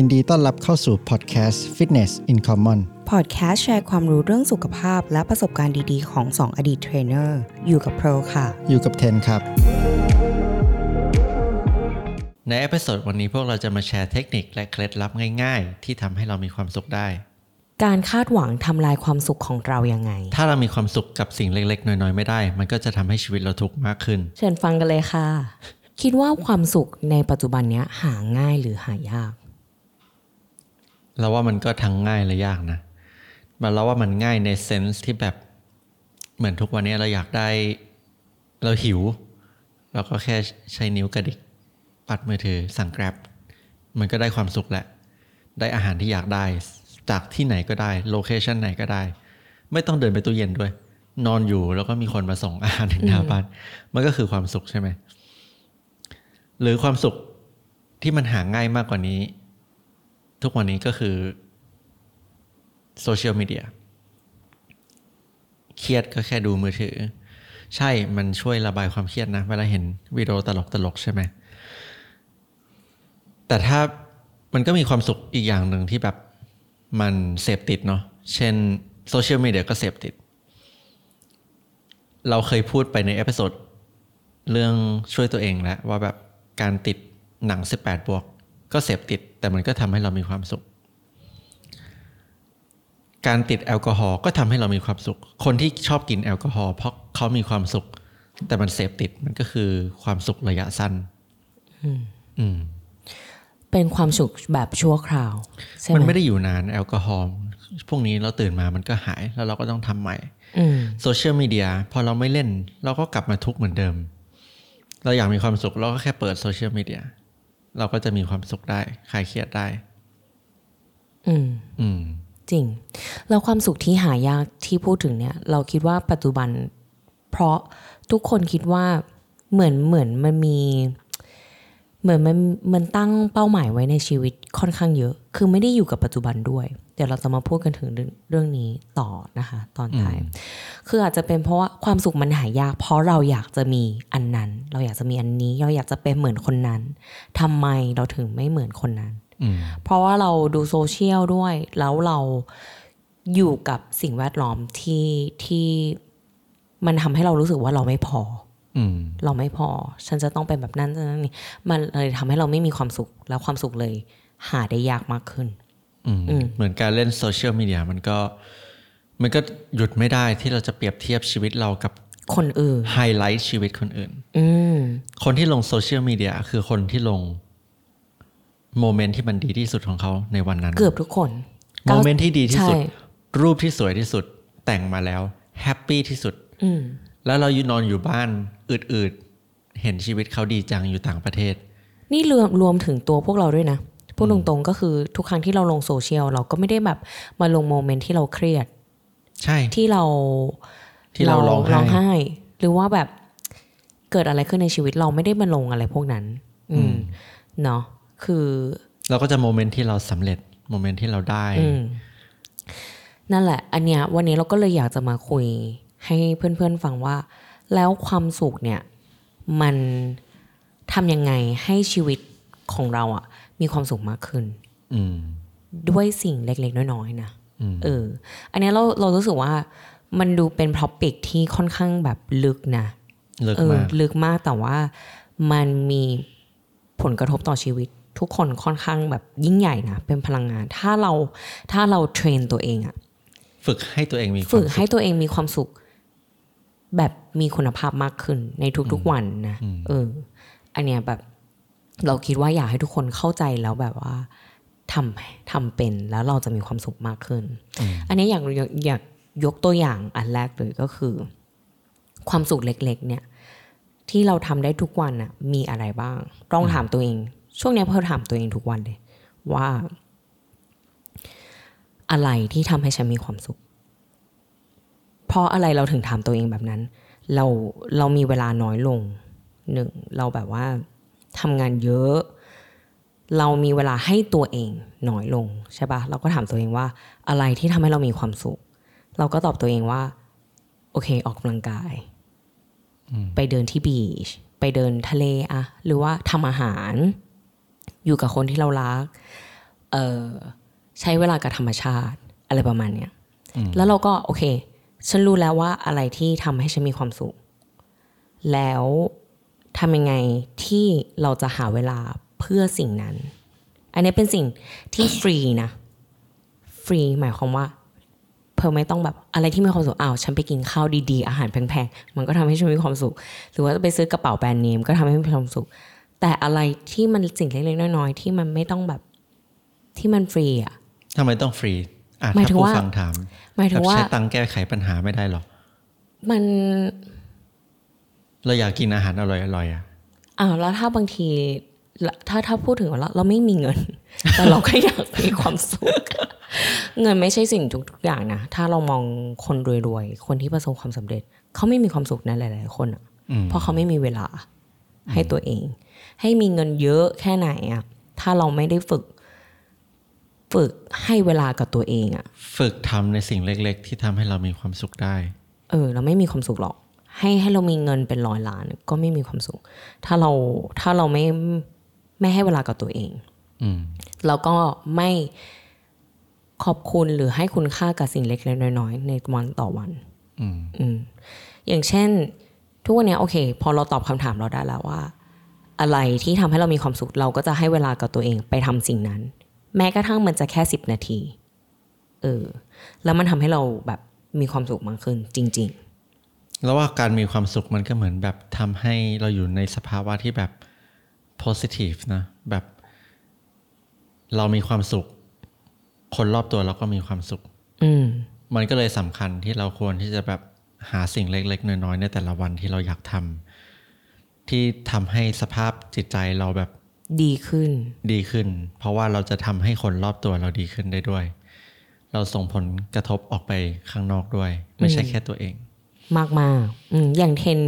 ยินดีต้อนรับเข้าสู่พอดแคสต์ Fitness in Common พอดแคสต์แชร์ความรู้เรื่องสุขภาพและประสบการณ์ดีๆ ของ 2 อดีตเทรนเนอร์ อยู่กับเพิร์ลค่ะ อยู่กับเทนครับ ใน episode วันนี้พวกเราจะมาแชร์เทคนิคและเคล็ดลับง่ายๆ ที่ทำให้เรามีความสุขได้ การคาดหวังทำลายความสุขของเรายังไง ถ้าเรามีความสุขกับสิ่งเล็กๆ น้อยๆ ไม่ได้ มันก็จะทำให้ชีวิตเราทุกข์มากขึ้น เชิญฟังกันเลยค่ะ คิดว่าความสุขในปัจจุบันเนี้ยหาง่ายหรือหายาก เราว่ามันก็ทั้งง่ายและยากนะมันเราว่ามันง่ายในเซนส์ที่แบบเหมือนทุกวันนี้เราอยากได้เราหิว เราก็แค่ใช้นิ้วกระดิก ปัดมือถือสั่ง Grab มันก็ได้ความสุขแหละ ได้อาหารที่อยากได้ จากที่ไหนก็ได้โลเคชันไหนก็ได้ ไม่ต้องเดินไปตู้เย็นด้วย นอนอยู่แล้วก็มีคนมาส่งอาหารถึงหน้าบ้านมันก็คือความสุขใช่ไหมหรือความสุขที่มันหาง่ายมากกว่านี้ ทุกวันนี้ก็คือโซเชียลมีเดียเครียดก็แค่ดูมือถือ ใช่มันช่วยระบายความเครียดนะ เวลาเห็นวิดีโอตลกตลกใช่ไหม แต่ถ้ามันก็มีความสุขอีกอย่างหนึ่งที่แบบมันเสพติดเนาะเช่นโซเชียลมีเดียก็เสพติด เราเคยพูดไปใน episode เรื่องช่วยตัวเองแล้วว่าแบบการติดหนัง 18 บวก ก็เสพติดแต่มันก็ทำให้เรามีความสุข การติดแอลกอฮอล์ก็ทำให้เรามีความสุข คนที่ชอบกินแอลกอฮอล์เพราะเขามีความสุข แต่มันเสพติดมันก็คือความสุขระยะสั้นอืมเป็นความสุขแบบชั่วคราวใช่ไหมมันไม่ได้อยู่นานแอลกอฮอล์พวกนี้เราตื่นมามันก็หายแล้วเราก็ต้องทำใหม่อืมโซเชียลมีเดียพอเราไม่เล่น เราก็กลับมาทุกข์เหมือนเดิม เราอยากมีความสุขเราก็แค่เปิดโซเชียลมีเดีย เราก็จะมีความสุขได้คลายเครียดได้ อืม อืม จริง แล้วความสุขที่หายากที่พูดถึงเนี่ย เราคิดว่าปัจจุบัน เพราะทุกคนคิดว่าเหมือนเหมือนมันมี เหมือนมันมันตั้งเป้าหมายไว้ในชีวิตค่อนข้างเยอะ คือไม่ได้อยู่กับปัจจุบันด้วย เดี๋ยวเราจะมาพูดกันถึงเรื่องเรื่องนี้ต่อนะคะ ตอนท้าย คืออาจจะเป็นเพราะว่าความสุขมันหายาก เพราะเราอยากจะมีอันนั้น เราอยากจะมีอันนี้ เราอยากจะเป็นเหมือนคนนั้นทำไมเราถึงไม่เหมือนคนนั้นอืมเพราะว่าเราดูโซเชียลด้วย แล้วเราอยู่กับสิ่งแวดล้อมที่ที่มันทำให้เรารู้สึกว่าเราไม่พออืม เราไม่พอ ฉันจะต้องเป็นแบบนั้นฉันต้องนี่มันเลยทำให้เราไม่มีความสุขแล้วความสุขเลย หาได้ยากมากขึ้นอืมอืมเหมือนการเล่นโซเชียลมีเดียมันก็ มันก็หยุดไม่ได้ที่เราจะเปรียบเทียบชีวิตเรากับคนอื่นไฮไลท์ชีวิตคนอื่นอืมคนที่ลงโซเชียลมีเดียคือคนที่ลงmoment ที่มันดีที่สุดของเขาในวันนั้น เกือบทุกคน moment ที่ดีที่สุดใช่รูปที่สวยที่สุด แต่งมาแล้ว happy ที่สุดอืมแล้วเราอยู่นอนอยู่บ้าน อืดๆ เห็นชีวิตเขาดีจังอยู่ต่างประเทศ นี่รวมรวมถึงตัวพวกเราด้วยนะพูดตรงๆก็คือทุกครั้งที่เราลงโซเชียลเราก็ไม่ได้แบบมาลง moment ที่เราเครียด ใช่ที่เราที่เราร้องไห้ร้องไห้ หรือว่าแบบเกิดอะไรขึ้นในชีวิตเราไม่ได้มาลงอะไรพวกนั้น อืมเนาะคือ เราก็จะโมเมนต์ที่เราสำเร็จโมเมนต์ที่เราได้อืมนั่นแหละ อันเนี้ยวันนี้เราก็เลยอยากจะมาคุยให้เพื่อนๆฟังว่า แล้วความสุขเนี่ยมันทำยังไงให้ชีวิตของเราอะมีความสุขมากขึ้นอืมด้วยสิ่งเล็กๆ น้อยๆนะอืมเออ อันเนี้ยเราเรารู้สึกว่ามันดูเป็น topic ที่ค่อนข้างแบบลึกนะลึกเออมากลึกมากแต่ว่ามันมีผลกระทบต่อชีวิต ทุกคนค่อนข้างแบบยิ่งใหญ่นะเป็นพลังงาน ถ้าเราถ้าเรา train ตัวเองอะฝึกให้ตัวเองมีความฝึกสุให้ขตัวเองมีความสุข แบบมีคุณภาพมากขึ้นในทุกๆวันนะเอออันเนี้ยแบบเราคิดว่าอยากให้ทุกคนเข้าใจแล้วแบบว่าทำทำเป็นแล้วเราจะมีความสุขมากขึ้น อันนี้อยากอยากอยากยกตัวอย่างอันแรกเลยก็คือ ความสุขเล็ก ๆ เนี่ย ที่เราทำได้ทุกวันน่ะมีอะไรบ้าง ต้องถามตัวเอง ช่วงเนี้ยเพิ่ถามตัวเองทุกวันเลย ว่า อะไรที่ทำให้ฉันมีความสุข เพราะอะไรเราถึงถามตัวเองแบบนั้น เราเรามีเวลาน้อยลงหนึ่งเราแบบว่าทำงานเยอะ เรามีเวลาให้ตัวเองน้อยลงใช่ปะเราก็ถามตัวเองว่าอะไรที่ทำให้เรามีความสุข เราก็ตอบตัวเองว่า โอเค ออกกำลังกาย ไปเดินที่บีชไปเดินทะเลอะหรือว่าทำอาหาร อยู่กับคนที่เรารักเออใช้เวลากับธรรมชาติ อะไรประมาณเนี้ยแล้วเราก็โอเค ฉันรู้แล้วว่าอะไรที่ทำให้ฉันมีความสุข แล้วทำยังไงที่เราจะหาเวลาเพื่อสิ่งนั้น อันนี้เป็นสิ่งที่ฟรีนะ ฟรีหมายความว่าเพิ่มไม่ต้องแบบอะไรที่มีความสุขอ้าวฉันไปกินข้าวดีๆ อาหารแพงๆ มันก็ทำให้ฉันมีความสุข หรือว่าจะไปซื้อกระเป๋าแบรนด์เนมก็ทำให้มีความสุข แต่อะไรที่มันสิ่งเล็กๆน้อยๆที่มันไม่ต้องแบบที่มันฟรีอะทำไมต้องฟรี หมายถ้าถึงผู้ว่าฟังถามหมายถึแบบงว่าใช้ตังค์แก้ไขปัญหาไม่ได้หรอมัน เราอยากกินอาหารอร่อยๆอะอ้าวแล้วถ้าบางทีถ้าถ้าพูดถึงว่าเราเราไม่มีเงิน แต่เราก็อยากมีความสุข เงินไม่ใช่สิ่งทุกทุกอย่างนะถ้าเรามองคนรวยๆคนที่ประสบความสำเร็จ เขาไม่มีความสุขนะหลาย ๆ คนอะอืมเพราะเขาไม่มีเวลาให้ตัวเอง ให้มีเงินเยอะแค่ไหนอะถ้าเราไม่ได้ฝึก ฝึกให้เวลากับตัวเองอะฝึกทำในสิ่งเล็ก ๆ ที่ทำให้เรามีความสุขได้ เออ เราไม่มีความสุขหรอก ให้ให้เรามีเงินเป็นร้อยล้าน ก็ไม่มีความสุข ถ้าเราถ้าเราไม่ไม่ให้เวลากับตัวเอง อืมแล้วก็ไม่ขอบคุณหรือให้คุณค่ากับสิ่งเล็กๆน้อยๆในวันต่อวันอืมอืมอย่างเช่น ทุกวันเนี้ยโอเค พอเราตอบคำถามเราได้แล้วว่า อะไรที่ทำให้เรามีความสุขเราก็จะให้เวลากับตัวเองไปทำสิ่งนั้น แม้กระทั่งมันจะแค่สิบนาที เออ แล้วมันทำให้เราแบบมีความสุขมากขึ้นจริงแล้วว่าการมีความสุขมันก็เหมือนแบบทำให้เราอยู่ในสภาวะที่แบบ positive นะ แบบ เรามีความสุข คนรอบตัวเราก็มีความสุขๆอืมมันก็เลยสำคัญที่เราควรที่จะแบบหาสิ่งเล็ก ๆ น้อยๆในแต่ละวันที่เราอยากทำที่ทำให้สภาพจิตใจเราแบบ ดีขึ้น ดีขึ้น เพราะว่าเราจะทำให้คนรอบตัวเราดีขึ้นได้ด้วย เราส่งผลกระทบออกไปข้างนอกด้วย ไม่ใช่แค่ตัวเอง มากมากๆอืมอย่างเทน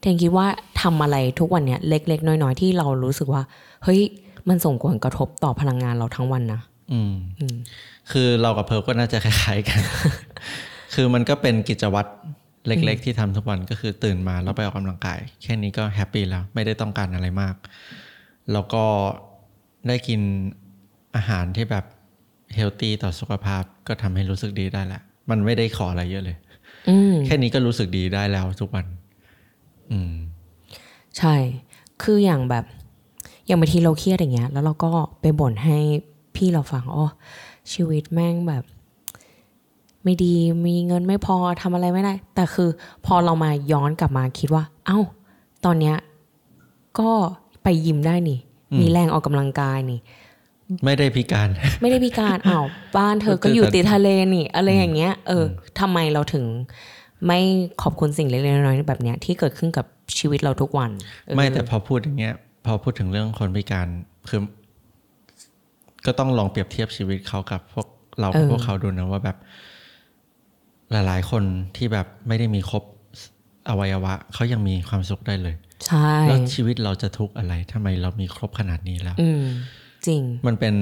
เทนคิดว่าทำอะไรทุกวันเนี้ยเล็ก ๆ น้อย ๆ ที่เรารู้สึกว่า เฮ้ย มันส่งผลกระทบต่อพลังงานเราทั้งวันนะอืมคือเรากับเพิร์ลก็น่าจะคล้ายๆกัน คือมันก็เป็นกิจวัตรเล็ก ๆ ที่ทำทุกวันก็คือตื่นมาแล้วไปออกกำลังกาย แค่นี้ก็ happy แล้ว ไม่ได้ต้องการอะไรมาก แล้วก็ได้กินอาหารที่แบบ healthy ต่อสุขภาพก็ทำให้รู้สึกดีได้แหละ มันไม่ได้ขออะไรเยอะเลยอืมแค่นี้ก็รู้สึกดีได้แล้วทุกวัน อืม ใช่ คืออย่างแบบ อย่างบางทีเราเครียดอย่างเงี้ย แล้วเราก็ไปบ่นให้พี่เราฟังอ๋อชีวิตแม่งแบบ ไม่ดีมีเงินไม่พอทำอะไรไม่ได้ แต่คือพอเรามาย้อนกลับมาคิดว่า เอ้า ตอนเนี้ยก็ ไปยิมได้นี่ มีแรงออกกำลังกายนี่ ไม่ได้พิการ ไม่ได้พิการอ้าวบ้านเธอก็อยู่ติดทะเลนี่ อะไรอย่างเงี้ย เออทำไมเราถึงไม่ขอบคุณสิ่งเล็กๆน้อยๆแบบเนี้ยที่เกิดขึ้นกับชีวิตเราทุกวันเออไม่แต่พอพูดอย่างเงี้ย พอพูดถึงเรื่องคนพิการคือก็ต้องลองเปรียบเทียบชีวิตเขากับพวกเรากับพวกเขาดูนะว่าแบบ หลาย ๆ คนที่แบบไม่ได้มีครบอวัยวะเขายังมีความสุขได้เลย ใช่แล้วชีวิตเราจะทุกข์อะไรทำไมเรามีครบขนาดนี้แล้วอืมจริง มันเป็น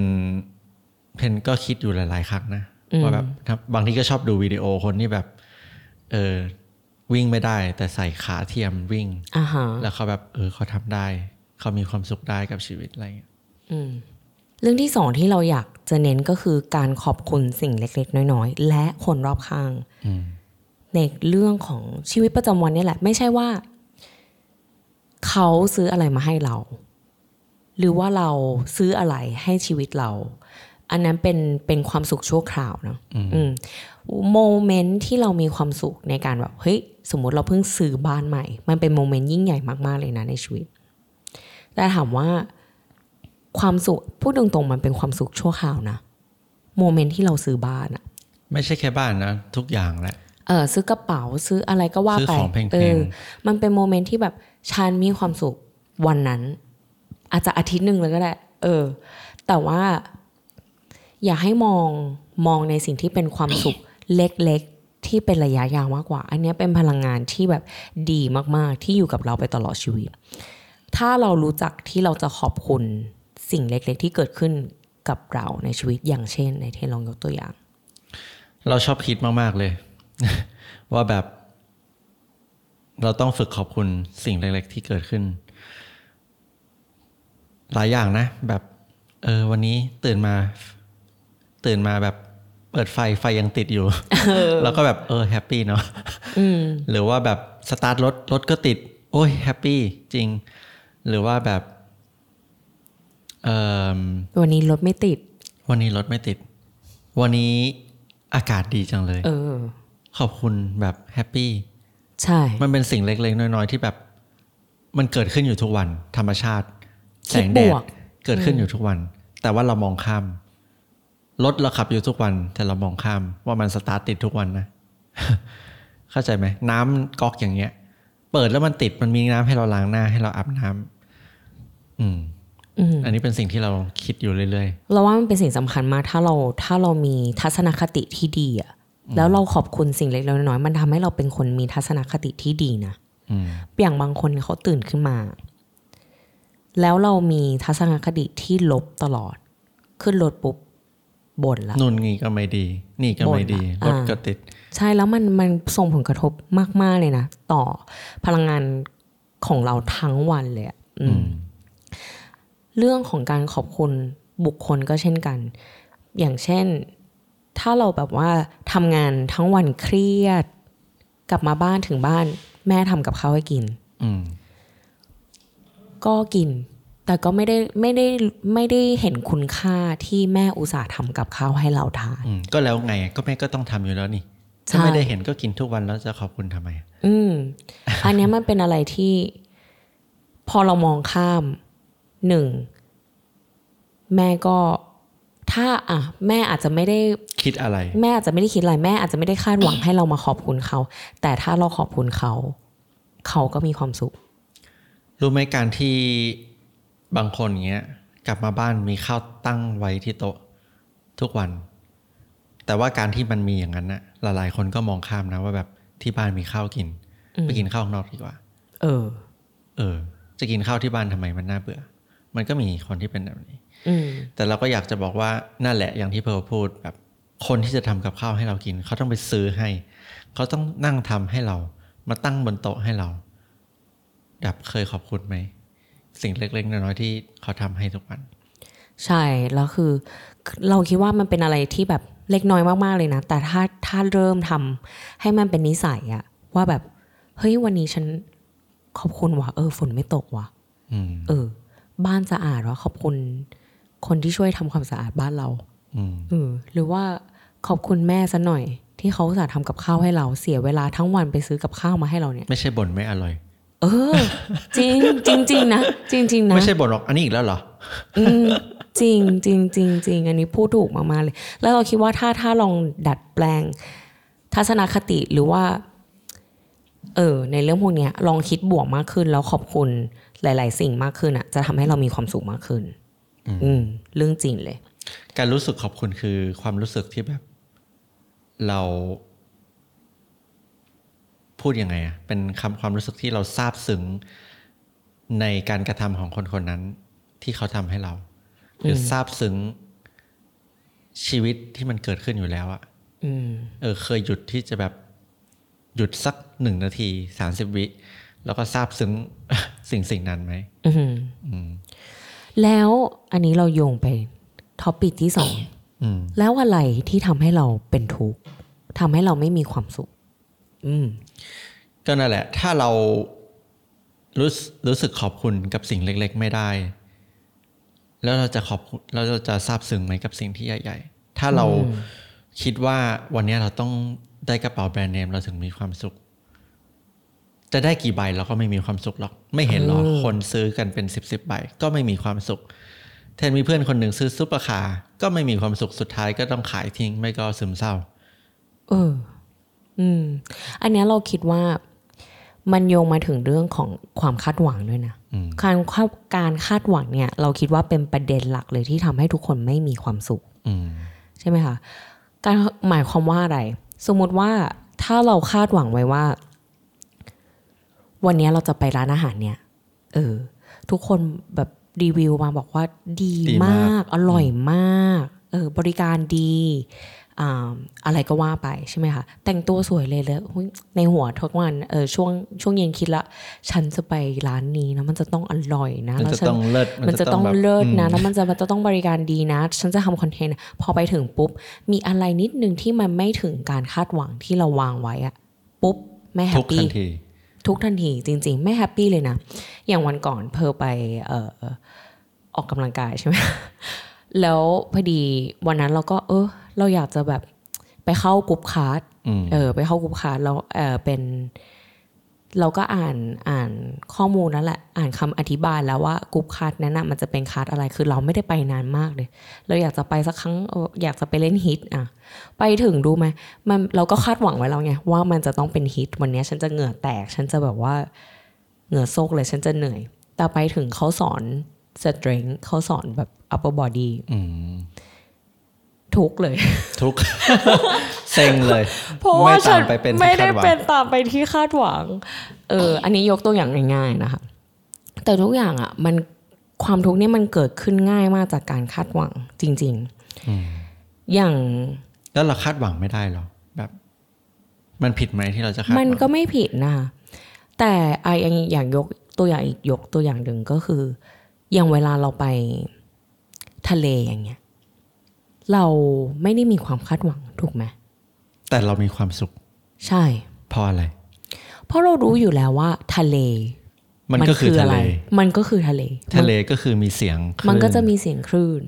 เพนก็คิดอยู่หลาย ๆ ครั้งนะว่าแบบถ้าบางทีก็ชอบดูวิดีโอคนที่แบบ เออวิ่งไม่ได้ แต่ใส่ขาเทียมวิ่งอ่าฮะแล้วเขาแบบ เออเขาทำได้ เขามีความสุขได้กับชีวิตอะไรเงี้ยอืมเรื่องที่สองที่เราอยากจะเน้นก็คือการขอบคุณสิ่งเล็ก ๆ น้อย ๆ และคนรอบข้างอืมในเรื่องของชีวิตประจำวันนี่แหละ ไม่ใช่ว่า เขาซื้ออะไรมาให้เรา หรือว่าเราซื้ออะไรให้ชีวิตเรา อันนั้นเป็นเป็นความสุขชั่วคราวเนอะอืม moment ที่เรามีความสุขในการแบบเฮ้ยสมมุติเราเพิ่งซื้อบ้านใหม่ มันเป็น moment ยิ่งใหญ่มากๆเลยนะในชีวิต แต่ถามว่าความสุขพูดตรงๆมันเป็นความสุขชั่วคราวนะ moment ที่เราซื้อบ้านอะไม่ใช่แค่บ้านนะ ทุกอย่างแหละเออซื้อกระเป๋าซื้ออะไรก็ว่าซื้อไปของแพงๆเออมันเป็น moment ที่แบบ ฉันมีความสุขวันนั้น อาจจะอาทิตย์หนึ่งเลยก็ได้ เออ แต่ว่า อยากให้มองมองในสิ่งที่เป็นความสุขเล็กๆ ที่เป็นระยะยาวมากกว่า อันนี้เป็นพลังงานที่แบบดีมากๆ ที่อยู่กับเราไปตลอดชีวิต ถ้าเรารู้จักที่เราจะขอบคุณสิ่งเล็ก ๆ ที่เกิดขึ้นกับเราในชีวิตอย่างเช่น ในเทนลองยกตัวอย่าง เราชอบคิดมากๆเลย ว่าแบบ เราต้องฝึกขอบคุณสิ่งเล็ก ๆ ที่เกิดขึ้น หลายอย่างนะ แบบ เออ วันนี้ตื่นมา ตื่นมาแบบเปิดไฟไฟยังติดอยู่ แล้วก็แบบเออแฮปปี้เนาะอืมหรือว่าแบบสตาร์ทรถรถก็ติด โอ้ยแฮปปี้จริง หรือว่าแบบเอ่อวันนี้รถไม่ติด วันนี้รถไม่ติด วันนี้อากาศดีจังเลย เออ ขอบคุณแบบ happy ใช่ มันเป็นสิ่งเล็กๆ น้อยๆ ที่แบบ มันเกิดขึ้นอยู่ทุกวัน ธรรมชาติ แสคิดงบแดดวกเกิดขึ้นอยู่ทุกวัน แต่ว่าเรามองข้ามรถเราขับอยู่ทุกวัน แต่เรามองข้าม ว่ามันสตาร์ทติดทุกวันนะเข้าใจไหมน้ำก๊อกอย่างเงี้ย เปิดแล้วมันติดมันมีน้ำให้เราล้างหน้าให้เราอาบน้ำอืมอืมอันนี้เป็นสิ่งที่เราคิดอยู่เรื่อยเราว่ามันเป็นสิ่งสำคัญมาก ถ้าเราถ้าเรามีทัศนคติที่ดีอะ แล้วเราขอบคุณสิ่งเล็กๆน้อยๆมันทำให้เราเป็นคนมีทัศนคติที่ดีนะๆอืมอย่างบางคนเขาตื่นขึ้นมา แล้วเรามีทัศนคติที่ลบตลอด ขึ้นรถปุ๊บบ่นละนู่นนี่ก็ไม่ดี นี่ก็ไม่ดีบ่รนถอะก็ติด ใช่แล้วมันมันส่งผลกระทบมาก ๆ เลยนะ ต่อพลังงานของเราทั้งวันเลยอะอืมเรื่องของการขอบคุณบุคคลก็เช่นกัน อย่างเช่น ถ้าเราแบบว่าทำงานทั้งวันเครียด กลับมาบ้านถึงบ้าน แม่ทำกับข้าวให้กินอืมก็กิน แต่ก็ไม่ได้ไม่ได้ไม่ได้เห็นคุณค่าที่แม่อุตส่าห์ทำกับข้าวให้เราทานอืมก็แล้วไงก็แม่ก็ต้องทำอยู่แล้วนี่ใช่ถ้าไม่ได้เห็นก็กินทุกวันแล้วจะขอบคุณทำไม อืม อันเนี้ยมันเป็นอะไรที่ พอเรามองข้ามหนึ่ง แม่ก็ ถ้าอะแม่อาจจะไม่ได้คิดอะไร แม่อาจจะไม่ได้คิดอะไรแม่อาจจะไม่ได้คาดหวังให้เรามาขอบคุณเขา แต่ถ้าเราขอบคุณเขา เขาก็มีความสุข รู้ไหมการที่บางคนเงี้ย กลับมาบ้านมีข้าวตั้งไว้ที่โต๊ะทุกวัน แต่ว่าการที่มันมีอย่างนั้นนะหลายๆคนก็มองข้ามนะว่าแบบที่บ้านมีข้าวกินไปกินข้าวข้างนอกดีกว่า เออ เออ จะกินข้าวที่บ้านทำไมมันน่าเบื่อ มันก็มีคนที่เป็นแบบนี้อืม แต่เราก็อยากจะบอกว่านั่นแหละอย่างที่เพร์ลพูดแบบคนที่จะทำกับข้าวให้เรากิน เขาต้องไปซื้อให้ เขาต้องนั่งทำให้เรา มาตั้งบนโต๊ะให้เราแบบเคยขอบคุณไหม สิ่งเล็กๆน้อยๆที่เขาทำให้ทุกวัน ใช่แล้วคือ เราคิดว่ามันเป็นอะไรที่แบบเล็กน้อยมากๆเลยนะ แต่ถ้าถ้าเริ่มทำให้มันเป็นนิสัยอะว่าแบบ เฮ้ยวันนี้ฉันขอบคุณว่ะเออฝนไม่ตกว่ะอืมเออ บ้านสะอาดว่ะขอบคุณ คนที่ช่วยทำความสะอาดบ้านเราอืมเออหรือว่าขอบคุณแม่ซะหน่อย ที่เขาอุตสาห์ทำกับข้าวให้เราเสียเวลาทั้งวันไปซื้อกับข้าวมาให้เราเนี่ย ไม่ใช่บ่นไม่อร่อย เออ จริงจริงจริงนะจริงจริงๆนะไม่ใช่บ่นหรอกอันนี้อีกแล้วเหรออืมจริงจริงจริงจริงอันนี้พูดถูกมากๆเลย แล้วเราคิดว่าถ้าถ้าลองดัดแปลง ทัศนคติหรือว่า เออ ในเรื่องพวกเนี้ยลองคิดบวกมากขึ้น แล้วขอบคุณหลาย ๆ สิ่งมากขึ้นอะ จะทำให้เรามีความสุขมากขึ้นอืม เรื่องจริงเลย การรู้สึกขอบคุณคือความรู้สึกที่แบบ เรา พูดยังไงอะเป็นคำความรู้สึกที่เราซาบซึ้งในการกระทำของคนคนนั้น ที่เขาทำให้เราหรือซาบซึ้งชีวิตที่มันเกิดขึ้นอยู่แล้วอะอืมเออ เคยหยุดที่จะแบบหยุดสักหนึ่งนาทีสามสิบวิแล้วก็ซาบซึ้งสิ่งสิ่งนั้นไหมอืมอืม แล้วอันนี้เราโยงไปtopic ที่สองอืมแล้วอะไรที่ทำให้เราเป็นทุกข์ทำให้เราไม่มีความสุข อืม ก็นั่นแหละ ถ้าเรารู้สึรู้สึกขอบคุณกับสิ่งเล็ก ๆ ไม่ได้ แล้วเราจะขอบคุณแล้วเราจะซาบซึ้งไหมกับสิ่งที่ใหญ่ๆ ถ้าเราคิดว่าวันนี้เราต้องได้กระเป๋าแบรนด์เนมเราถึงมีความสุข จะได้กี่ใบเราก็ไม่มีความสุขหรอก ไม่เห็นหรอกคนซื้อกันเป็นสิบสิบใบก็ไม่มีความสุขแทนมีเพื่อนคนหนึ่งซื้อซุปเปอร์คาร์ก็ไม่มีความสุขสุดท้ายก็ต้องขายทิ้งไม่ก็ซึมเศร้า เออ อืม อันเนี้ยเราคิดว่ามันโยงมาถึงเรื่องของความคาดหวังด้วยนะอืมการคาดการคาดหวังเนี่ย เราคิดว่าเป็นประเด็นหลักเลยที่ทำให้ทุกคนไม่มีความสุขอืมใช่ไหมคะการหมายความว่าอะไร สมมุติว่าถ้าเราคาดหวังไว้ว่า วันนี้เราจะไปร้านอาหารเนี่ยเออ ทุกคนแบบรีวิวมาบอกว่าดีดีมมากาก อร่อยมาก เออ บริการดีอ่าอะไรก็ว่าไปใช่ไหมคะ แต่งตัวสวยเลยเลยอุ๊ยในหัวทุกวันเออช่วงช่วงเย็นคิดละ ฉันจะไปร้านนี้นะ มันจะต้องอร่อยนะมันแล้วจะฉันต้องเลิศมันจะต้องแบบเลิศนะอืมแล้วมันจะมันจะต้องบริการดีนะ ฉันจะทำคอนเทนต์พอไปถึงปุ๊บ มีอะไรนิดนึงที่มันไม่ถึงการคาดหวังที่เราวางไว้อะปุ๊บ ไม่แฮทุปกปี้ ทันทีทุกทันทีจริง ๆ ไม่ happy เลยนะ อย่างวันก่อนเพอไปเอ่อออกกำลังกายใช่ไหมแล้วพอดีวันนั้นเราก็ เออ เราอยากจะแบบไปเข้า group class อืมเออ ไปเข้า group class แล้วเออเป็น เราก็อ่านอ่านข้อมูลนั่นแหละ อ่านคำอธิบายแล้วว่า group class นั้นนะมันจะเป็นคลาสอะไรคือเราไม่ได้ไปนานมากเลย เราอยากจะไปสักครั้งอยากจะไปเล่นฮิตอะไปถึงดูไหมมันเราก็คาดหวังไว้แล้วไงว่ามันจะต้องเป็นฮิตวันนี้ฉันจะเหงื่อแตก ฉันจะแบบว่าเหงื่อโซกเลยฉันจะเหนื่อย แต่ไปถึงเขาสอน strength เขาสอนแบบ upper body อืม ทุกเลย ทุกเซ็งเลย เพราะไม่ว่าฉัตานมไปเป็นที่ไม่ได้คาดหวังเป็นตามไปที่คาดหวัง เออ อันนี้ยกตัวอย่างง่ายๆนะคะ แต่ทุกอย่างอะ มันความทุกข์เนี่ยมันเกิดขึ้นง่ายมากจากการคาดหวังจริง ๆ อย่าง แล้วเราคาดหวังไม่ได้หรอแบบ มันผิดไหมที่เราจะคาดหวังมันก็ไม่ผิดนะแต่ไออย่างอย่างยกตัวอย่างอีกยกตัวอย่างหนึ่งก็คือ อย่างเวลาเราไปทะเลอย่างเงี้ย เราไม่ได้มีความคาดหวังถูกไหมแต่เรามีความสุข ใช่เพราะอะไร เพราะเรารู้อยู่แล้วว่า ทะเล มันก็คือทะเล มันก็คือทะเล ทะเลก็คือมีเสียงคลื่มันก็จะมีเสียงคลื่น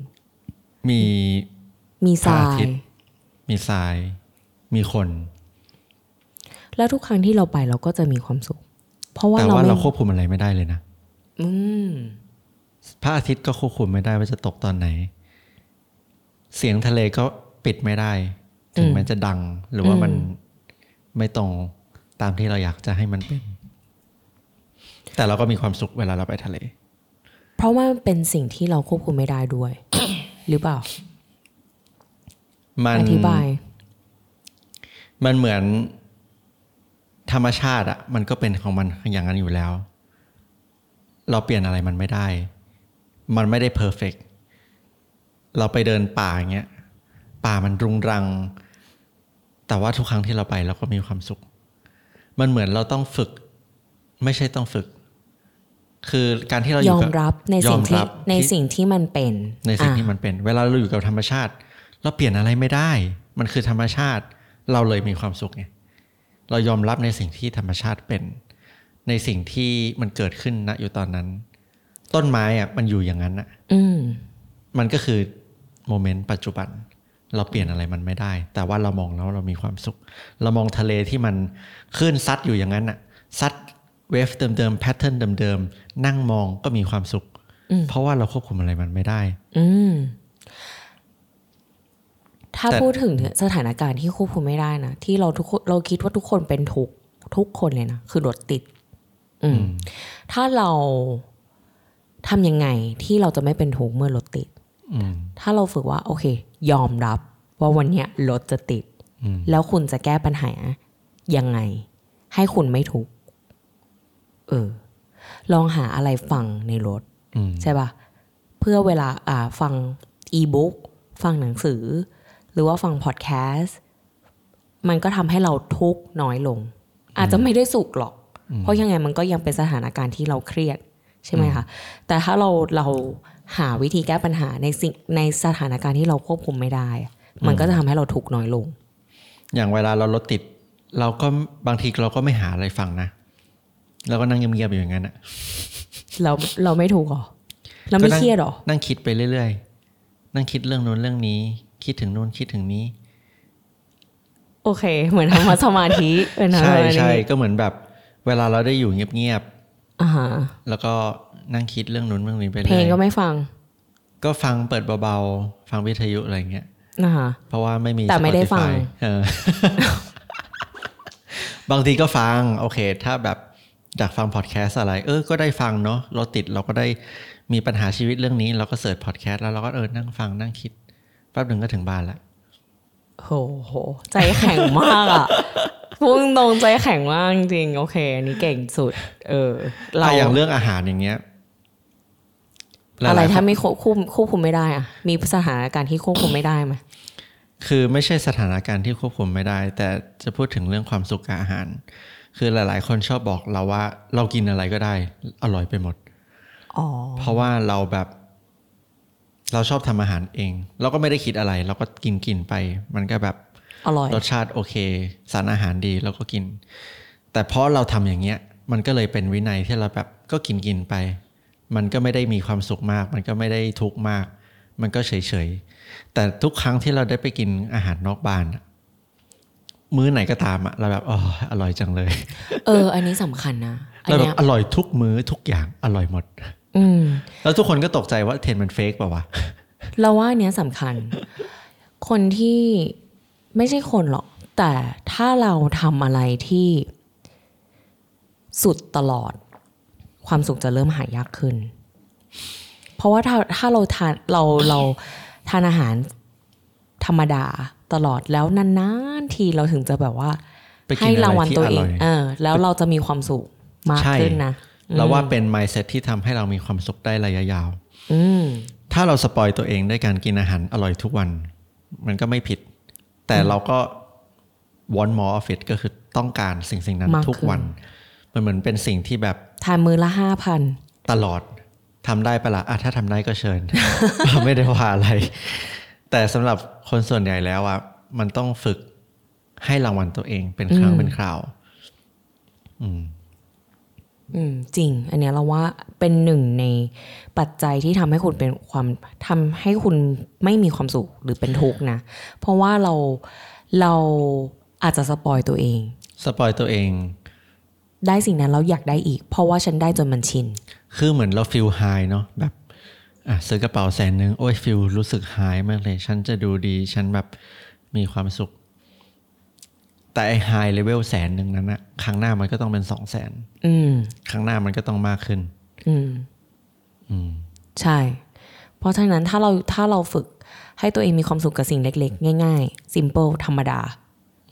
มีมีทราพระอายทิตย์มีทราย มีคน แล้วทุกครั้งที่เราไปเราก็จะมีความสุข เพราะว่าแต่เราว่าไม่เราควบคุมอะไรไม่ได้เลยนะ อืมพระอาทิตย์ก็ควบคุมไม่ได้ว่าจะตกตอนไหน เสียงทะเลก็ปิดไม่ได้ ถึงอืมมันจะดัง หรือว่ามันอืมไม่ตรงตามที่เราอยากจะให้มันเป็น แต่เราก็มีความสุขเวลาเราไปทะเล เพราะว่ามันเป็นสิ่งที่เราควบคุมไม่ได้ด้วย หรือเปล่า มันอธิบาย มันเหมือนธรรมชาติอะมันก็เป็นของมันอย่างนั้นอยู่แล้ว เราเปลี่ยนอะไรมันไม่ได้ มันไม่ได้เพอร์เฟก เราไปเดินป่าอย่างเงี้ยป่ามันรุงรัง แต่ว่าทุกครั้งที่เราไปเราก็มีความสุข มันเหมือนเราต้องฝึก ไม่ใช่ต้องฝึก คือการที่เราอยยู่อมกับรับในสิ่งยอมที่รับในที่สิ่งที่มันเป็น ในสิ่งอะที่มันเป็น เวลาเราอยู่กับธรรมชาติ เราเปลี่ยนอะไรไม่ได้ มันคือธรรมชาติ เราเลยมีความสุขไงเรายอมรับในสิ่งที่ธรรมชาติเป็น ในสิ่งที่มันเกิดขึ้นณอยู่ตอนนั้น ต้นไม้อะมันอยู่อย่างนั้นอะอืมมันก็คือ moment ปัจจุบัน เราเปลี่ยนอะไรมันไม่ได้ แต่ว่าเรามองแล้วเรามีความสุข เรามองทะเลที่มันคลื่นซัดอยู่อย่างนั้นอะซัด wave เดิมๆ pattern เดิมๆนั่งมองก็มีความสุขอืมเพราะว่าเราควบคุมอะไรมันไม่ได้ อืมถ้าแต่พูดถึงสถานการณ์ที่ควบคุมไม่ได้นะที่เราทุกคนเราคิดว่าทุกคนเป็นทุกข์ทุกคนเลยนะคือรถติด อืม ถ้าเราทำยังไงที่เราจะไม่เป็นทุกข์เมื่อรถติดอืม ถ้าเราฝึกว่า โอเค ยอมรับว่าวันเนี้ยรถจะติดอืมแล้วคุณจะแก้ปัญหายังไง ให้คุณไม่ทุกข์เออ ลองหาอะไรฟังในรถอืมใช่ปะเพื่อเวลาอ่าฟังอีบุ๊กฟังหนังสือ หรือว่าฟังพอดแคสต์มันก็ทำให้เราทุกข์น้อยลง อาจจะไม่ได้สุขหรอก เพราะยังไงมันก็ยังเป็นสถานการณ์ที่เราเครียด ใช่ไหมคะ แต่ถ้าเราเรา หาวิธีแก้ปัญหาในสิ่งในสถานการณ์ที่เราควบคุมไม่ได้ มันก็จะทำให้เราทุกข์น้อยลง อย่างเวลาเรารถติด เราก็บางทีเราก็ไม่หาอะไรฟังนะเราก็นั่งเงียบๆอยู่อย่างนั้นอะเราเราไม่ถูกหรอเราไม่ก็นั่งเครียดหรอ นั่งคิดไปเรื่อยๆ นั่งคิดเรื่องนู้นเรื่องนี้ คิดถึงนู้นคิดถึงนี้ โอเค เหมือนทำสมาธิเป็นทำสใช่มาธิใช่ก็เหมือนแบบ เวลาเราได้อยู่เงียบอ่าฮะๆแล้วก็ นั่งคิดเรื่องนู้นเรื่องนี้ไปเพลเรื่งอยก็ไม่ฟัง ก็ฟังเปิดเบาๆ ฟังวิทยุอะไรเงี้ยนะคะเพราะว่าไม่มีแต่ไม่ได้ Spotify ฟังเออบางทีก็ฟัง โอเค ถ้าแบบอยากฟังพอดแคสต์อะไร เออ ก็ได้ฟังเนาะเราติดเราก็ได้มีปัญหาชีวิตเรื่องนี้เราก็เสิร์ชพอดแคสต์แล้วเราก็เออนั่งฟังนั่งคิดแป๊บหนึ่งก็ถึงบ้านละโหโห ใจแข็งมากอะพูดตรงใจแข็งมากจริงๆโอเค อันนี้เก่งสุด เออ เราอะอย่างเรื่องอาหารอย่างเงี้ยหลยๆ อะไรคนถ้าไม่ควบคุมควบคุมไม่ได้อะมีสถานการณ์ที่ควบคุมไม่ได้ไหมคือไม่ใช่สถานการณ์ที่ควบคุมไม่ได้ แต่จะพูดถึงเรื่องความสุขกับอาหาร คือหลาย ๆ คนชอบบอกเราว่า เรากินอะไรก็ได้ อร่อยไปหมดอ๋อเพราะว่าเราแบบ เราชอบทำอาหารเอง เราก็ไม่ได้คิดอะไร เราก็กินกินไป มันก็แบบอร่อยรสชาติโอเค สารอาหารดีเราก็กิน แต่เพราะเราทำอย่างเงี้ย มันก็เลยเป็นวินัยที่เราแบบก็กินกินไป มันก็ไม่ได้มีความสุขมาก มันก็ไม่ได้ทุกข์มาก มันก็เฉยเฉยๆแต่ทุกครั้งที่เราได้ไปกินอาหารนอกบ้านอะมื้อไหนก็ตามอะเราแบบอ๋ออร่อยจังเลย เออ อันนี้สำคัญนะอันเราแบเนี้บยอร่อยทุกมื้อทุกอย่างอร่อยหมด อืมแล้วทุกคนก็ตกใจว่าเทรนด์มันเฟกเปล่าวะเราว่าอันเนี้ยสำคัญ คนที่ไม่ใช่คนหรอก แต่ถ้าเราทำอะไรที่สุดตลอด ความสุขจะเริ่มหายากขึ้น เพราะว่าถ้าถ้าเราทานเราเราทานอาหารธรรมดาตลอดแล้วนานๆทีเราถึงจะแบบว่าไปกินให้รางวัลอะไรที่ตัวเองอร่อยเออ แล้วเราจะมีความสุขมากใช่ขึ้นนะเราว่าเป็น mindset ที่ทำให้เรามีความสุขได้ระยะยาวอืมถ้าเราสปอยตัวเองด้วยการกินอาหารอร่อยทุกวัน มันก็ไม่ผิด แต่เราก็ want more of it ก็คือต้องการสิ่งสิ่งนั้นมากทุกขึ้นวัน มันเหมือนเป็นสิ่งที่แบบทานมือละห้าพันตลอดทำได้ปะละ่ะอะถ้าทำได้ก็เชิญ เราไม่ได้ว่าอะไร แต่สำหรับคนส่วนใหญ่แล้วอะมันต้องฝึกให้รางวัลตัวเองเป็นครั้งเป็นคราว อืม อืม จริง อันเนี้ยเราว่าเป็นหนึ่งในปัจจัยที่ทำให้คุณเป็นความทำให้คุณไม่มีความสุขหรือเป็นทุกข์นะ เพราะว่าเราเราอาจจะ spoil ตัวเอง spoil ตัวเอง ได้สิ่งนั้นเราอยากได้อีก เพราะว่าฉันได้จนมันชิน คือเหมือนเรา feel high เนาะแบบอะซื้อกระเป๋าแสนนึงโอ้ย feel รู้สึก high มากเลย ฉันจะดูดี ฉันแบบมีความสุข แต่ไอ้ไฮเลเวลแสนหนึ่งนั้นอะครั้งหน้ามันก็ต้องเป็นสองแสนอืมครั้งหน้ามันก็ต้องมากขึ้น อืม อืม ใช่ เพราะฉะนั้นถ้าเราถ้าเราฝึกให้ตัวเองมีความสุขกับสิ่งเล็ก ๆ ง่าย ๆ simple ธรรมดา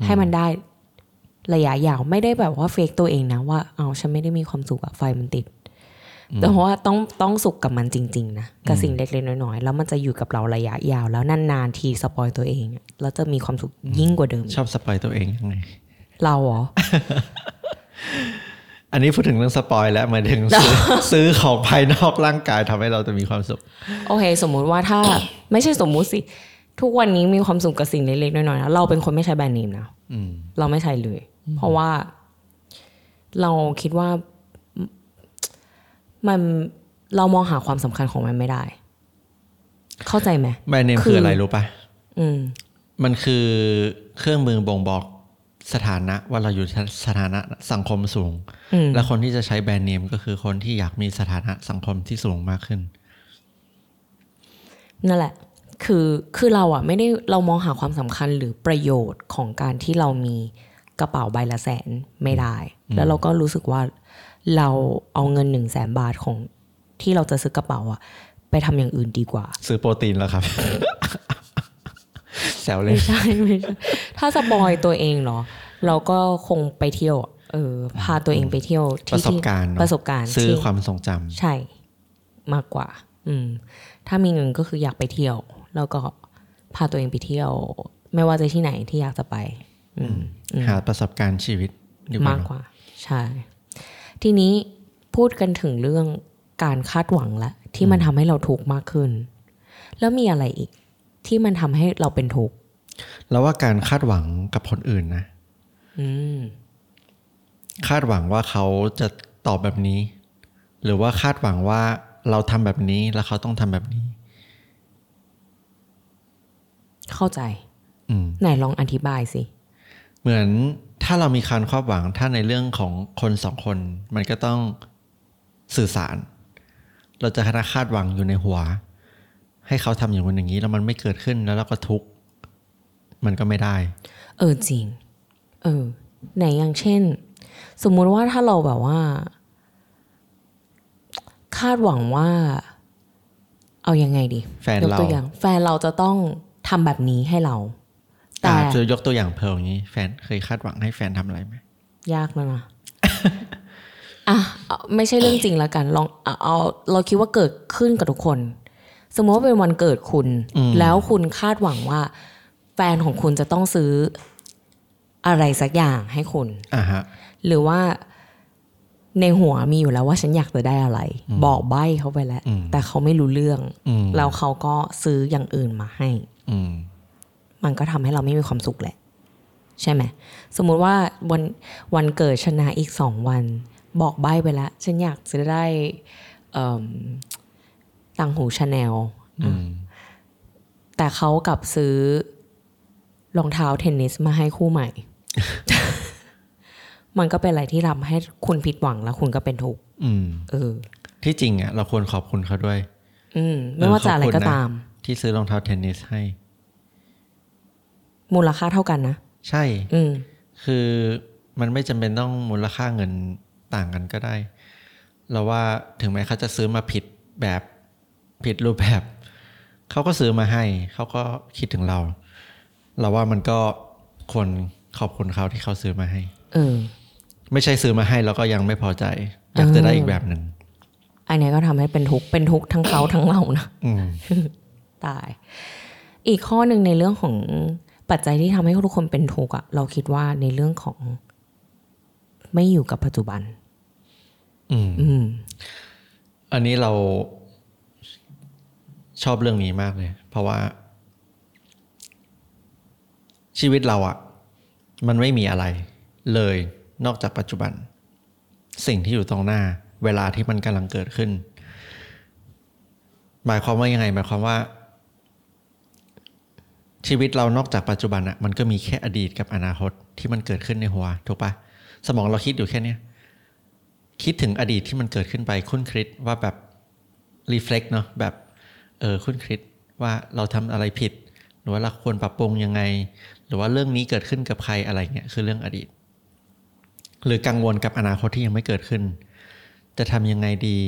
ให้มันได้ ระยะยาวไม่ได้แบบว่า fake ตัวเองนะว่าเอาฉันไม่ได้มีความสุขอะไฟมันติด แต่ว่าต้องต้องสุขกับมันจริง ๆ นะ กับสิ่งเล็กๆน้อยๆ แล้วมันจะอยู่กับเราระยะยาวแล้วนานๆที spoilตัวเองอะแล้วจะมีความสุขยิ่งกว่าเดิม ชอบ spoil ตัวเองยังไงเราเหรออันนี้พูดถึงเรื่อง spoil แล้วหมายถึงซื้อซื้อของภายนอกร่างกายทำให้เราจะมีความสุข โอเค สมมุติว่าถ้าไม่ใช่สมมุติสิ ทุกวันนี้มีความสุขกับสิ่งเล็กๆน้อยๆนะเราเป็นคนไม่ใช้แบรนด์เนมนะอืมเราไม่ใช้เลย เพราะว่าเราคิดว่ามันเรามองหาความสำคัญของมันไม่ได้ เข้าใจไหมแบรนด์เนมคืคือออะไรรู้ปะอืมมันคือเครื่องมือบ่งบอกสถานะว่าเราอยู่สถานะสังคมสูงอืมและคนที่จะใช้แบรนด์เนมก็คือคนที่อยากมีสถานะสังคมที่สูงมากขึ้น นั่นแหละ คือคือเราอะไม่ได้เรามองหาความสำคัญหรือประโยชน์ของการที่เรามี กระเป๋าใบละแสนไม่ได้ แล้วเราก็รู้สึกว่าเราเอาเงินหนึ่งแสนบาทของที่เราจะซื้อกระเป๋าอะไปทำอย่างอื่นดีกว่า ซื้อโปรตีนแล้วครับแซวเลยไม่ใช่ไม่ใช่ถ้าสปอยตัวเองเหรอเราก็คงไปเที่ยวเออพาตัวเองไปเที่ยวปที่ระสบการณ์ที่เนอะประสบการณ์ซื้อที่ความทรงจำใช่มากกว่า อืม ถ้ามีเงินก็คืออยากไปเที่ยว แล้วก็พาตัวเองไปเที่ยว ไม่ว่าจะที่ไหนที่อยากจะไปอืม หาประสบการณ์ชีวิตดีกว่ามากกว่า ใช่ ทีนี้พูดกันถึงเรื่องการคาดหวังละ ที่มันทำให้เราทุกข์มากขึ้น แล้วมีอะไรอีก ที่มันทำให้เราเป็นทุกข์แล้วว่าการคาดหวังกับคนอื่นนะอืมคาดหวังว่าเขาจะตอบแบบนี้ หรือว่าคาดหวังว่าเราทำแบบนี้แล้วเขาต้องทำแบบนี้ เข้าใจอืมไหนลองอธิบายสิ เหมือนถ้าเรามีการคาดหวังถ้าในเรื่องของคนสองคน มันก็ต้องสื่อสาร เราจะคณะคาดหวังอยู่ในหัว ให้เขาทำอย่างนู้นอย่างนี้แล้วมันไม่เกิดขึ้นแล้วเราก็ทุกข์มันก็ไม่ได้ เออจริง เออไหนอย่างเช่น สมมุติว่าถ้าเราแบบว่า คาดหวังว่า เอายังไงดีแฟนยกเราตัวอย่าง แฟนเราจะต้องทำแบบนี้ให้เรา แต่อาจะยกตัวอย่างเพลอย่างนี้ แฟนเคยคาดหวังให้แฟนทำอะไรไหมยากแล้วนะอะเอาไม่ใช่เรื่องจริงแล้วกันลองเอาเอาเราคิดว่าเกิดขึ้นกับทุกคน สมมติว่าเป็นวันเกิดคุณ แล้วคุณคาดหวังว่า แฟนของคุณจะต้องซื้ออะไรสักอย่างให้คุณอ่าฮะหรือว่าในหัวมีอยู่แล้วว่าฉันอยากจะได้อะไร บอกใบ้เขาไปแล้วอืมแต่เขาไม่รู้เรื่องอืมแล้วเขาก็ซื้ออย่างอื่นมาให้ อื มมันก็ทำให้เราไม่มีความสุขแหละ ใช่ไหมสมมุติว่าวันวันเกิดชนะอีกสองวัน บอกใบ้ไปแล้วฉันอยากจะได้เอิ่มต่างหูชาแนลอืมแต่เขากลับซื้อรองเท้าเทนนิสมาให้คู่ใหม่ มันก็เป็นอะไรที่ทำให้คุณผิดหวังแล้วคุณก็เป็นทุกข์อืมเออ ที่จริงอะ เราควรขอบคุณเขาด้วย อืม ไม่ว่าจะอะไรก็ตาม ที่ซื้อรองเท้าเทนนิสให้ มูลค่าเท่ากันนะ ใช่ อืมคือมันไม่จำเป็นต้องมูลค่าเงินต่างกันก็ได้ เราว่าถึงแม้เขาจะซื้อมาผิดแบบผิดรูปแบบ เขาก็ซื้อมาให้ เขาก็คิดถึงเรา เราว่ามันก็ควรขอบคุณเขาที่เขาซื้อมาให้ เออ ไม่ใช่ซื้อมาให้แล้วก็ยังไม่พอใจ อยากจะได้อีกแบบหนึ่งอันเนี้ยก็ทำให้เป็นทุกข์เป็นทุกข์ทั้งเขาทั้งเรานะอืมตาย อีกข้อหนึ่งในเรื่องของ ปัจจัยที่ทำให้ทุกคนเป็นทุกข์อะเราคิดว่าในเรื่องของไม่อยู่กับปัจจุบัน อืมอืมอันนี้เราชอบเรื่องนี้มากเลย เพราะว่า ชีวิตเราอะมันไม่มีอะไร เลยนอกจากปัจจุบัน สิ่งที่อยู่ตรงหน้า เวลาที่มันกำลังเกิดขึ้น หมายความว่ายังไง หมายความว่า ชีวิตเรานอกจากปัจจุบันอะมันก็มีแค่อดีตกับอนาคตที่มันเกิดขึ้นในหัวถูกปะสมองเราคิดอยู่แค่เนี้ยคิดถึงอดีตที่มันเกิดขึ้นไปคุ้นคิดว่าแบบรีเฟล็กเนาะแบบเออคุ้นคิดว่าเราทำอะไรผิด หรือว่าเราควรปรับปรุงยังไง หรือว่าเรื่องนี้เกิดขึ้นกับใครอะไรเงี้ยคือเรื่องอดีต หรือกังวลกับอนาคตที่ยังไม่เกิดขึ้น จะทำยังไงดี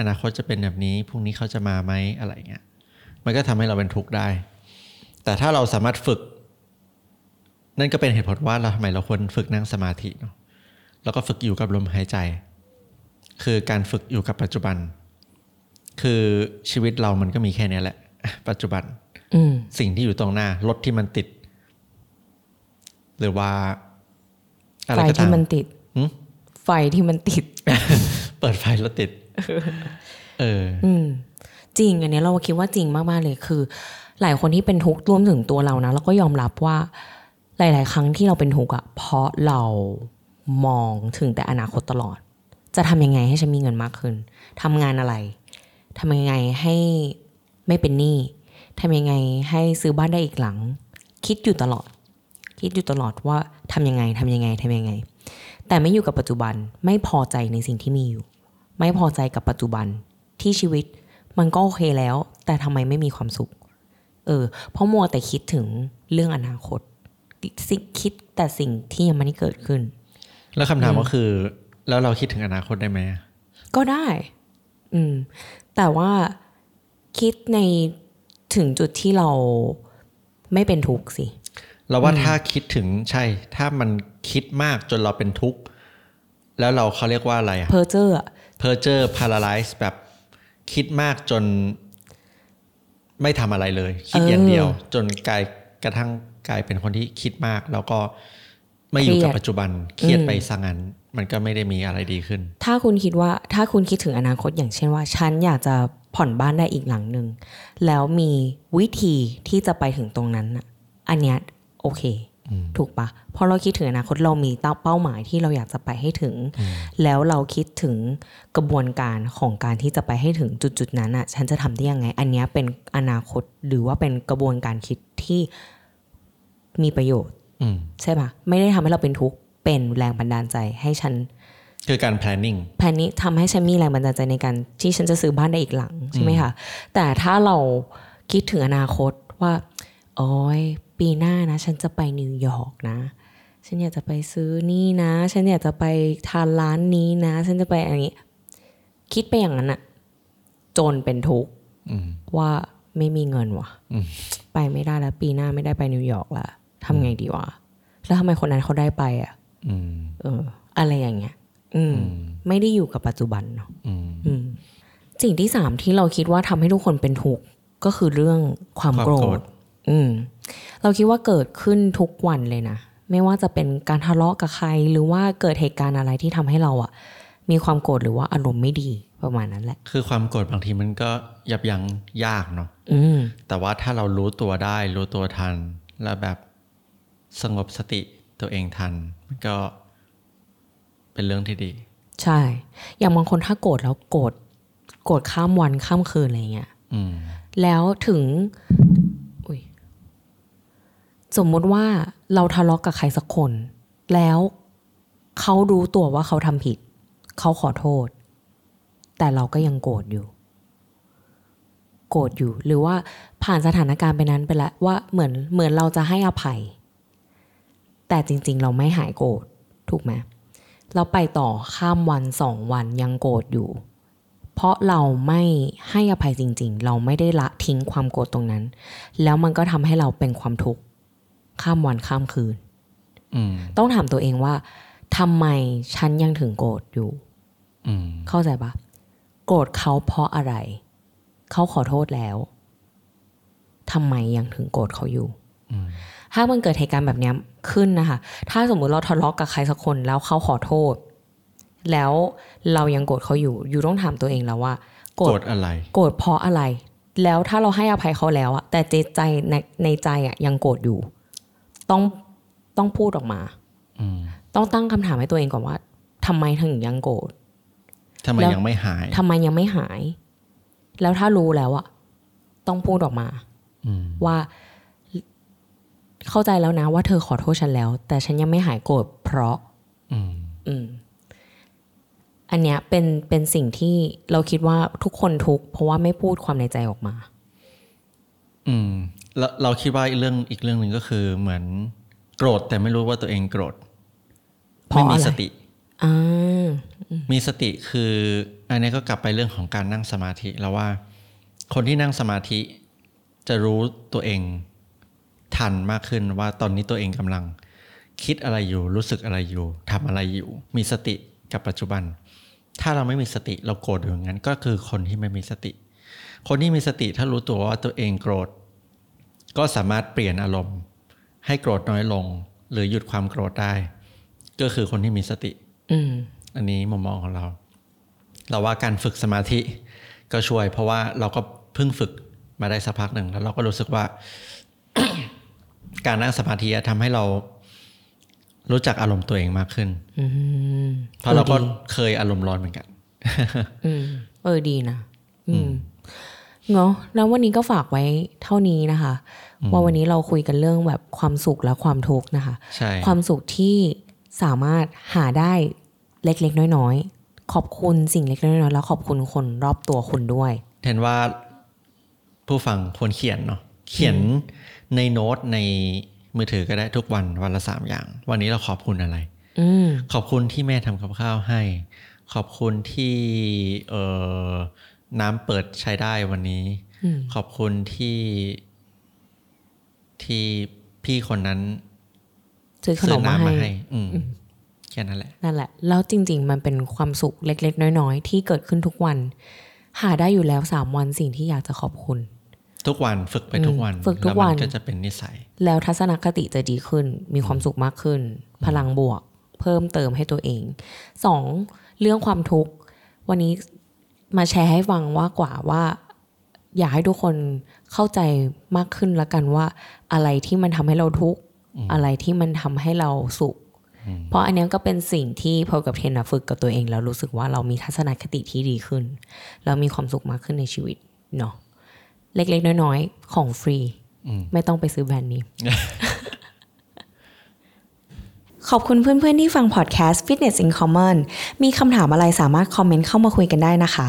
อนาคตจะเป็นแบบนี้พรุ่งนี้เขาจะมาไหมอะไรเงี้ยมันก็ทำให้เราเป็นทุกข์ได้ แต่ถ้าเราสามารถฝึก นั่นก็เป็นเหตุผลว่าเราทำไมเราควรฝึกนั่งสมาธิเนาะแล้วก็ฝึกอยู่กับลมหายใจ คือการฝึกอยู่กับปัจจุบัน คือชีวิตเรามันก็มีแค่เนี้ยแหละ ปัจจุบันอืมสิ่งที่อยู่ตรงหน้ารถที่มันติด หรือว่าอะไรไฟก็ตาที่มมันติดหึไฟที่มันติด เปิดไฟแล้วติด เอออืมจริง อันเนี้ยเราคิดว่าจริงมาก ๆ เลยคือ หลายคนที่เป็นทุกข์รวมถึงตัวเรานะเราก็ยอมรับว่าหลาย ๆ ครั้งที่เราเป็นทุกข์อะเพราะเรามองถึงแต่อนาคตตลอด จะทำยังไงให้ฉันมีเงินมากขึ้นทำงานอะไรทำยังไงให้ไม่เป็นหนี้ทำยังไงให้ซื้อบ้านได้อีกหลัง คิดอยู่ตลอด คิดอยู่ตลอดว่าทำยังไงทำยังไงทำยังไง แต่ไม่อยู่กับปัจจุบันไม่พอใจในสิ่งที่มีอยู่ ไม่พอใจกับปัจจุบันที่ชีวิต มันก็โอเคแล้ว แต่ทำไมไม่มีความสุข เออเพราะมัวแต่คิดถึงเรื่องอนาคตสิคิดแต่สิ่งที่ยังไม่ได้เกิดขึ้น แล้วคำถามก็คือ แล้วเราคิดถึงอนาคตได้ไหมก็ได้ อืม แต่ว่าคิดในถึงจุดที่เราไม่เป็นทุกข์สิ เราว่าถ้าคิดถึงใช่ ถ้ามันคิดมากจนเราเป็นทุกข์ แล้วเราเขาเรียกว่าอะไรอะเพอเจอร์เพอร์เจอร์ paralyze แบบคิดมากจน ไม่ทำอะไรเลย คิดอย่างเดียว จนกลายกระทั่งกลายเป็นคนที่คิดมาก แล้วก็ไม่อยู่กับปัจจุบันเครียดไปซะงั้นมันก็ไม่ได้มีอะไรดีขึ้น ถ้าคุณคิดว่าถ้าคุณคิดถึงอนาคตอย่างเช่นว่า ฉันอยากจะผ่อนบ้านได้อีกหลังหนึ่งแล้วมีวิธีที่จะไปถึงตรงนั้นน่ะอันเนี้ยโอเค ถูกปะเพราะเราคิดถึงอนาคตเรามีเป้าหมายที่เราอยากจะไปให้ถึง แล้วเราคิดถึงกระบวนการของการที่จะไปให้ถึงจุดๆนั้นอะ ฉันจะทำได้ยังไง อันเนี้ยเป็นอนาคตหรือว่าเป็นกระบวนการคิดที่มีประโยชน์อืมใช่ปะไม่ได้ทำให้เราเป็นทุกข์เป็นแรงบันดาลใจให้ฉันคือการ planning แผนนี้ทำให้ฉันมีแรงบันดาลใจในการที่ฉันจะซื้อบ้านได้อีกหลังใช่ไหมคะแต่ถ้าเราคิดถึงอนาคตว่า โอ้ยปีหน้านะ ฉันจะไปนิวยอร์กนะ ฉันอยากจะไปซื้อนี่นะ ฉันอยากจะไปทานร้านนี้นะ ฉันจะไปอะไรอย่างนี้ คิดไปอย่างนั้นอะจนเป็นทุกข์อืมว่าไม่มีเงินวะอืมไปไม่ได้แล้วปีหน้าไม่ได้ไปนิวยอร์กละทำไงดีวะแล้วทำไมคนนั้นเขาได้ไปอะอืมเออ อะไรอย่างเงี้ย อืม ไม่ได้อยู่กับปัจจุบันเนาะอืมอืมสิ่งที่สามที่เราคิดว่าทำให้ทุกคนเป็นทุกข์ก็คือเรื่องความความโกรโกรธธ อืม เราคิดว่าเกิดขึ้นทุกวันเลยนะ ไม่ว่าจะเป็นการทะเลาะกับใคร หรือว่าเกิดเหตุการณ์อะไรที่ทำให้เราอะมีความโกรธหรือว่าอารมณ์ไม่ดีประมาณนั้นแหละ คือความโกรธบางทีมันก็ยับยั้งยากเนาะอืมแต่ว่าถ้าเรารู้ตัวได้ รู้ตัวทัน แล้วแบบสงบสติตัวเองทัน มันก็เป็นเรื่องที่ดี ใช่ อย่างบางคนถ้าโกรธแล้วโกรธโกรธข้ามวันข้ามคืนอะไรเงี้ยอืมแล้วถึงอุย สมมุติว่าเราทะเลาะกับใครสักคน แล้วเขารู้ตัวว่าเขาทำผิด เขาขอโทษ แต่เราก็ยังโกรธอยู่ โกรธอยู่หรือว่าผ่านสถานการณ์ไปนั้นไปแล้วว่าเหมือนเหมือนเราจะให้อภัย แต่จริง ๆ เราไม่หายโกรธถูกไหมเราไปต่อข้ามวันสองวันยังโกรธอยู่ เพราะเราไม่ให้อภัยจริง ๆ เราไม่ได้ละทิ้งความโกรธตรงนั้น แล้วมันก็ทำให้เราเป็นความทุกข์ ข้ามวันข้ามคืนอืมต้องถามตัวเองว่าทำไมฉันยังถึงโกรธอยู่อืมเข้าใจปะโกรธเขาเพราะอะไร เขาขอโทษแล้วทำไมยังถึงโกรธเขาอยู่อืมถ้ามันเกิดเหตุการณ์แบบเนี้ยขึ้นนะคะ ถ้าสมมุติเราทะเลาะกับใครสักคนแล้วเขาขอโทษ แล้วเรายังโกรธเขาอยู่ อยู่ต้องถามตัวเองแล้วว่าโกรโกรธธอะไร โกรธเพราะอะไร แล้วถ้าเราให้อภัยเขาแล้วอะแต่ใจใจในในใจอะยังโกรธอยู่ ต้องต้องพูดออกมาอืมต้องตั้งคำถามให้ตัวเองก่อนว่าทำไมถึงยังโกรธทำไมแล้วยังไม่หายทำไมยังไม่หาย แล้วถ้ารู้แล้วอะต้องพูดออกมาอืมว่าเข้าใจแล้วนะว่าเธอขอโทษฉันแล้ว แต่ฉันยังไม่หายโกรธเพราะอืมอืมอันเนี้ยเป็นเป็นสิ่งที่เราคิดว่าทุกคนทุกข์เพราะว่าไม่พูดความในใจออกมา อืม เราเราคิดว่าอีกเรื่องอีกเรื่องหนึ่งก็คือเหมือนโกรธแต่ไม่รู้ว่าตัวเองโกรธเพราะไม่มีอะไรสติอ่ามีสติคือ อันนี้ก็กลับไปเรื่องของการนั่งสมาธิแล้วว่า คนที่นั่งสมาธิจะรู้ตัวเองทันมากขึ้นว่าตอนนี้ตัวเองกำลัง คิดอะไรอยู่รู้สึกอะไรอยู่ทำอะไรอยู่ มีสติกับปัจจุบัน ถ้าเราไม่มีสติเราโกรธอยู่อย่างนั้น ก็คือคนที่ไม่มีสติ คนที่มีสติถ้ารู้ตัวว่าตัวเองโกรธ ก็สามารถเปลี่ยนอารมณ์ ให้โกรธน้อยลง หรือหยุดความโกรธได้ ก็คือคนที่มีสติ อืมอันนี้มุมมองของเรา เราว่าการฝึกสมาธิก็ช่วย เพราะว่าเราก็เพิ่งฝึกมาได้สักพักหนึ่งแล้วเราก็รู้สึกว่า การนั่งสมาธิทำให้เรารู้จักอารมณ์ตัวเองมากขึ้นอืมเพราะเราก็ออดีเคยอารมณ์ร้อนเหมือนกันอืมเออดีนะอืม เนาะแล้ววันนี้ก็ฝากไว้เท่านี้นะคะ ว่าวันนี้เราคุยกันเรื่องแบบความสุขและความทุกข์นะคะใช่ความสุขที่สามารถหาได้เล็กๆ น้อยๆ ขอบคุณสิ่งเล็กๆน้อยๆแล้วขอบคุณคนรอบตัวคุณด้วยเห็นว่าผู้ฟังควรเขียนเนาะเขียนในโน้ตในมือถือก็ได้ทุกวันวันละสามอย่าง วันนี้เราขอบคุณอะไรอืมขอบคุณที่แม่ทำกับข้าวให้ ขอบคุณที่เออ น้ำเปิดใช้ได้วันนี้อืมขอบคุณที่ที่พี่คนนั้นซื้อขนซื้อมมาน้ำมาให้ให้อืมแค่นั้นแหละ นั่นแหละ แล้วจริง ๆ มันเป็นความสุขเล็ก ๆ น้อยๆ ที่เกิดขึ้นทุกวัน หาได้อยู่แล้วสามวันสิ่งที่อยากจะขอบคุณ ทุกวันฝึกไปทุกวัน ฝึกทุกแล้วันมัก็จะเป็นนิสัย แล้วทัศนคติจะดีขึ้น มีความสุขมากขึ้น พลังบวก เพิ่มเติมให้ตัวเองสองเรื่องความทุกข์วันนี้ มาแชร์ให้ฟังว่ากว่าว่า อยากให้ทุกคนเข้าใจมากขึ้นละกันว่า อะไรที่มันทำให้เราทุกข์อะไรที่มันทำให้เราสุข เพราะอันเนี้ยก็เป็นสิ่งที่พอกับเทนนะฝึกกับตัวเองแล้วรู้สึกว่าเรามีทัศนคติที่ดีขึ้นแล้วมีความสุขมากขึ้นในชีวิตเนาะเล็กๆ น้อยๆ ของฟรีอืมไม่ต้องไปซื้อแบรนด์นี้ ขอบคุณเพื่อนๆ ที่ฟังพอดแคสต์ Fitness in Common มีคำถามอะไรสามารถคอมเมนต์เข้ามาคุยกันได้นะคะ